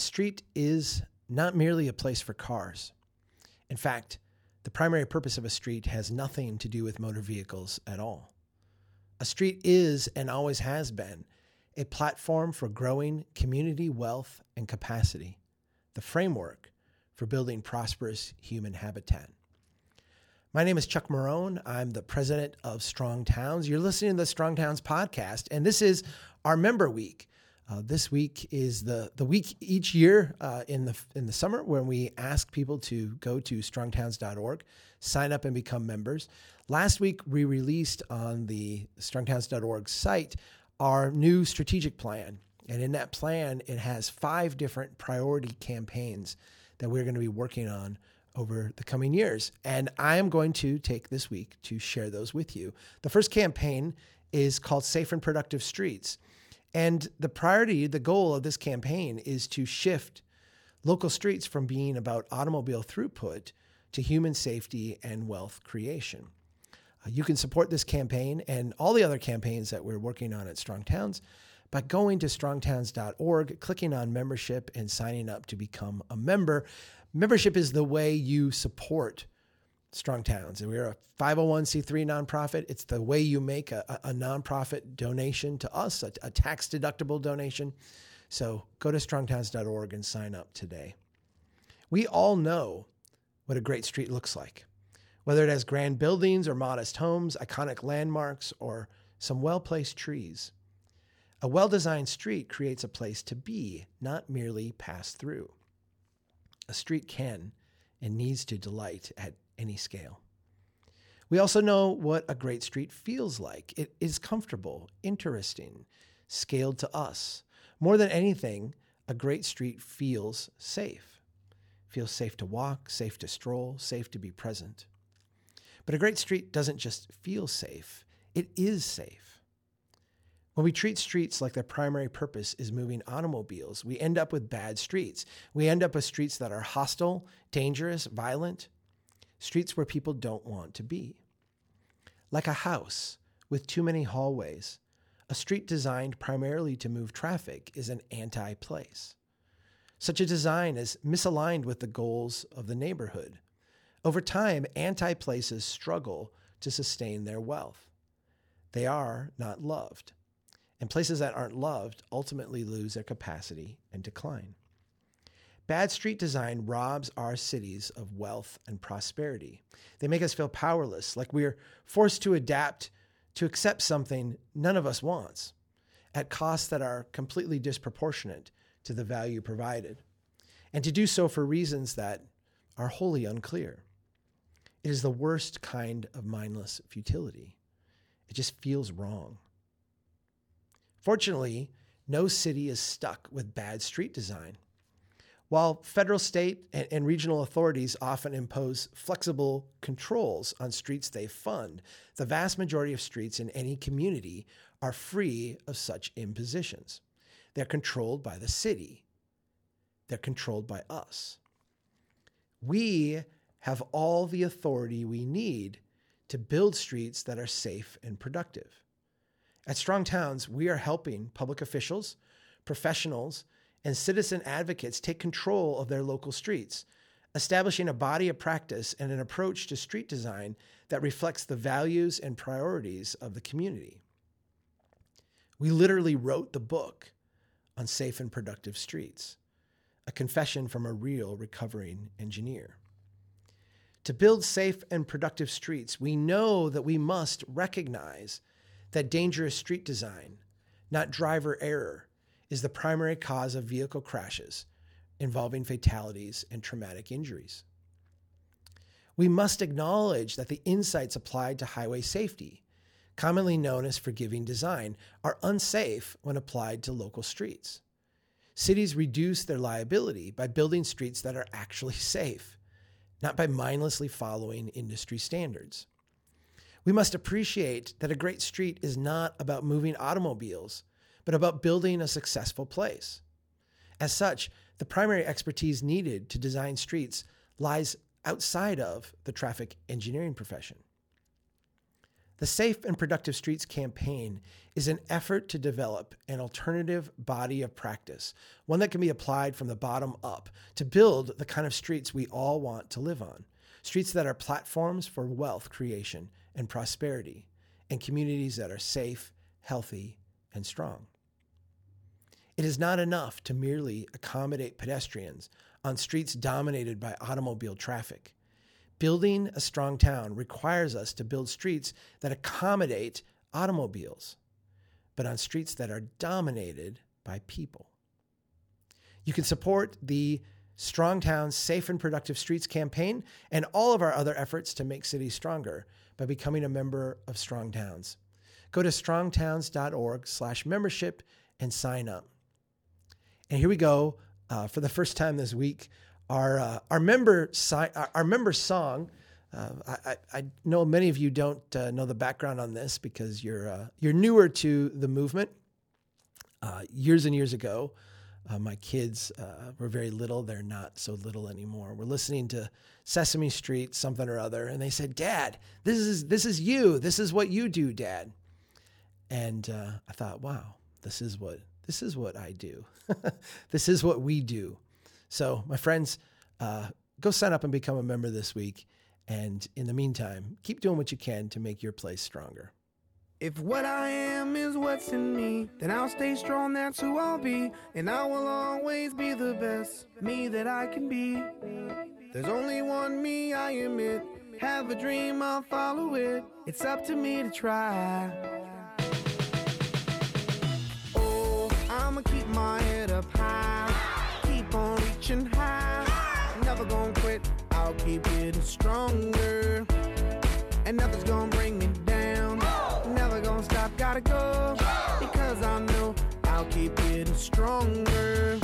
street is not merely a place for cars. In fact, the primary purpose of a street has nothing to do with motor vehicles at all. A street is and always has been a platform for growing community wealth and capacity, the framework for building prosperous human habitat. My name is Chuck Marohn. I'm the president of Strong Towns. You're listening to the Strong Towns podcast, and this is our member week. Uh, this week is the the week each year uh, in the in the summer when we ask people to go to strongtowns.org, sign up and become members. Last week we released on the strongtowns.org site our new strategic plan, and in that plan it has five different priority campaigns that we're going to be working on over the coming years. And I am going to take this week to share those with you. The first campaign is called Safe and Productive Streets. And the priority, the goal of this campaign is to shift local streets from being about automobile throughput to human safety and wealth creation. Uh, you can support this campaign and all the other campaigns that we're working on at Strong Towns by going to strongtowns.org, clicking on membership, and signing up to become a member. Membership is the way you support Strong Towns. And we're a 501c3 nonprofit. It's the way you make a, a nonprofit donation to us, a, a tax deductible donation. So go to strongtowns.org and sign up today. We all know what a great street looks like, whether it has grand buildings or modest homes, iconic landmarks, or some well placed trees. A well designed street creates a place to be, not merely pass through. A street can and needs to delight at any scale. We also know what a great street feels like. It is comfortable, interesting, scaled to us. More than anything, a great street feels safe. Feels safe to walk, safe to stroll, safe to be present. But a great street doesn't just feel safe, it is safe. When we treat streets like their primary purpose is moving automobiles, we end up with bad streets. We end up with streets that are hostile, dangerous, violent, streets where people don't want to be. Like a house with too many hallways, a street designed primarily to move traffic is an anti place. Such a design is misaligned with the goals of the neighborhood. Over time, anti places struggle to sustain their wealth. They are not loved. And places that aren't loved ultimately lose their capacity and decline. Bad street design robs our cities of wealth and prosperity. They make us feel powerless, like we're forced to adapt to accept something none of us wants at costs that are completely disproportionate to the value provided, and to do so for reasons that are wholly unclear. It is the worst kind of mindless futility. It just feels wrong. Fortunately, no city is stuck with bad street design. While federal, state, and, and, regional authorities often impose flexible controls on streets they fund, the vast majority of streets in any community are free of such impositions. They're controlled by the city, they're controlled by us. We have all the authority we need to build streets that are safe and productive. At Strong Towns, we are helping public officials, professionals, and citizen advocates take control of their local streets, establishing a body of practice and an approach to street design that reflects the values and priorities of the community. We literally wrote the book on safe and productive streets, a confession from a real recovering engineer. To build safe and productive streets, we know that we must recognize that dangerous street design, not driver error, is the primary cause of vehicle crashes involving fatalities and traumatic injuries. We must acknowledge that the insights applied to highway safety, commonly known as forgiving design, are unsafe when applied to local streets. Cities reduce their liability by building streets that are actually safe, not by mindlessly following industry standards. We must appreciate that a great street is not about moving automobiles, but about building a successful place. As such, the primary expertise needed to design streets lies outside of the traffic engineering profession. The Safe and Productive Streets campaign is an effort to develop an alternative body of practice, one that can be applied from the bottom up to build the kind of streets we all want to live on. Streets that are platforms for wealth creation and prosperity, and communities that are safe, healthy, and strong. It is not enough to merely accommodate pedestrians on streets dominated by automobile traffic. Building a strong town requires us to build streets that accommodate automobiles, but on streets that are dominated by people. You can support the Strong Towns Safe and Productive Streets campaign and all of our other efforts to make cities stronger by becoming a member of Strong Towns. Go to strongtowns.org slash membership and sign up. And here we go uh, for the first time this week our uh, our member si- our member song. Uh, I, I, know many of you don't uh, know the background on this because you're uh, you're newer to the movement. Uh, years and years ago, uh, my kids were very little. They're not so little anymore. We're listening to Sesame Street, something or other, and they said, "Dad, this is this is you. This is what you do, Dad." And I thought, "Wow, this is what this is what I do. this is what we do." So, my friends, uh, go sign up and become a member this week. And in the meantime, keep doing what you can to make your place stronger. If what I am is what's in me, then I'll stay strong, that's who I'll be. And I will always be the best me that I can be. There's only one me, I am it. Have a dream, I'll follow it. It's up to me to try. My head up high Keep on reaching high. Never gonna quit, I'll keep getting stronger. And nothing's gonna bring me down. Never gonna stop, gotta go. Because I know I'll keep getting stronger.